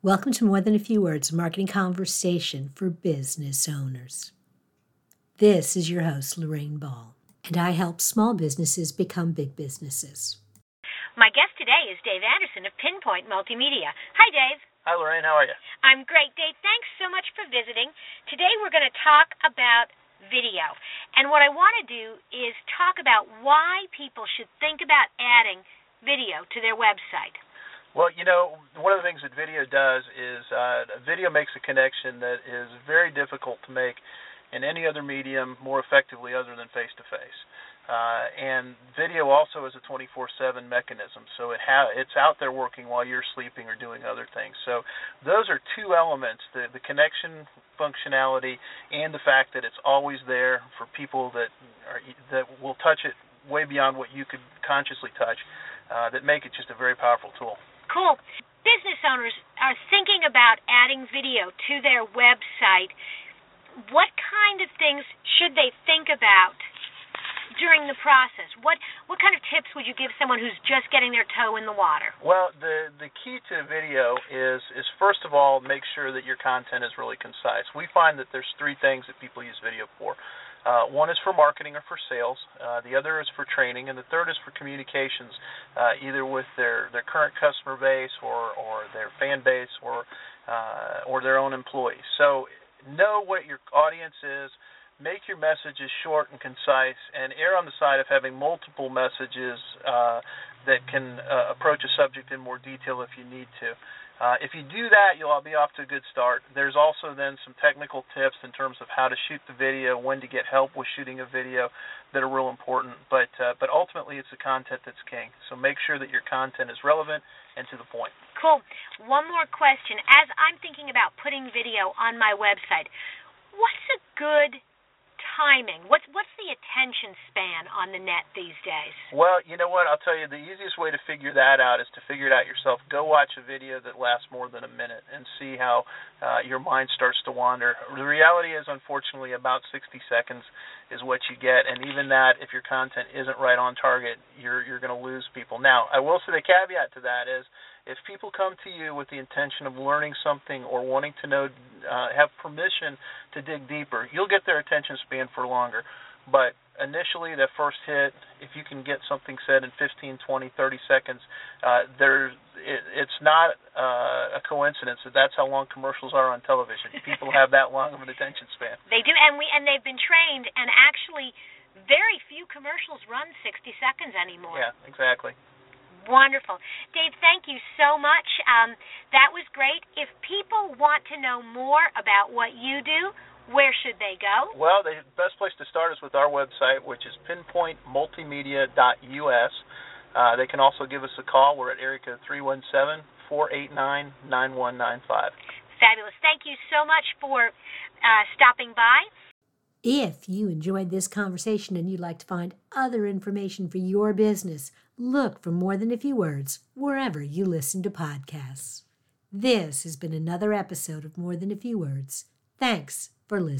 Welcome to More Than a Few Words Marketing Conversation for Business Owners. This is your host, Lorraine Ball, and I help small businesses become big businesses. My guest today is Dave Anderson of Pinpoint Multimedia. Hi, Dave. Hi, Lorraine. How are you? I'm great, Dave. Thanks so much for visiting. Today we're going to talk about video. And what I want to do is talk about why people should think about adding video to their website. Well, you know, one of the things that video does is uh, video makes a connection that is very difficult to make in any other medium more effectively other than face to face. And video also is a 24/7 mechanism, so it ha- it's out there working while you're sleeping or doing other things. So those are two elements: the the connection functionality and the fact that it's always there for people that are that will touch it way beyond what you could consciously touch. Uh, that make it just a very powerful tool. Cool. Business owners are thinking about adding video to their website. What kind of things should they think about during the process? What what kind of tips would you give someone who's just getting their toe in the water? Well, the the key to video is is first of all make sure that your content is really concise. We find that there's three things that people use video for. Uh, one is for marketing or for sales. Uh, the other is for training, and the third is for communications, uh, either with their, their current customer base or, or their fan base or uh, or their own employees. So know what your audience is. Make your messages short and concise, and err on the side of having multiple messages uh, that can uh, approach a subject in more detail if you need to. Uh, if you do that, you'll be off to a good start. There's also then some technical tips in terms of how to shoot the video, when to get help with shooting a video that are real important. But uh, but ultimately, it's the content that's king. So make sure that your content is relevant and to the point. Cool. One more question. As I'm thinking about putting video on my website, what's a good timing? What's what's the attention span on the net these days? Well, you know what? I'll tell you the easiest way to figure that out is to figure it out yourself. Go watch a video that lasts more than a minute and see how uh, your mind starts to wander. The reality is, unfortunately, about 60 seconds is what you get, and even that, if your content isn't right on target, you're you're going to lose people. Now, I will say the caveat to that is if people come to you with the intention of learning something or wanting to know, uh, have permission to dig deeper, you'll get their attention span for longer. But initially, that first hit, if you can get something said in 15, 20, 30 seconds, uh, there, it, it's not uh, a coincidence that that's how long commercials are on television. People have that long of an attention span. They do, and we and they've been trained, and actually, very few commercials run 60 seconds anymore. Yeah, exactly. Wonderful. Dave, thank you so much. Um, that was great. If people want to know more about what you do, where should they go? Well, the best place to start is with our website, which is pinpointmultimedia.us. Uh, they can also give us a call. We're at code 317 489 9195. Fabulous. Thank you so much for uh, stopping by. If you enjoyed this conversation and you'd like to find other information for your business, look for More Than a Few Words wherever you listen to podcasts. This has been another episode of More Than a Few Words. Thanks for listening.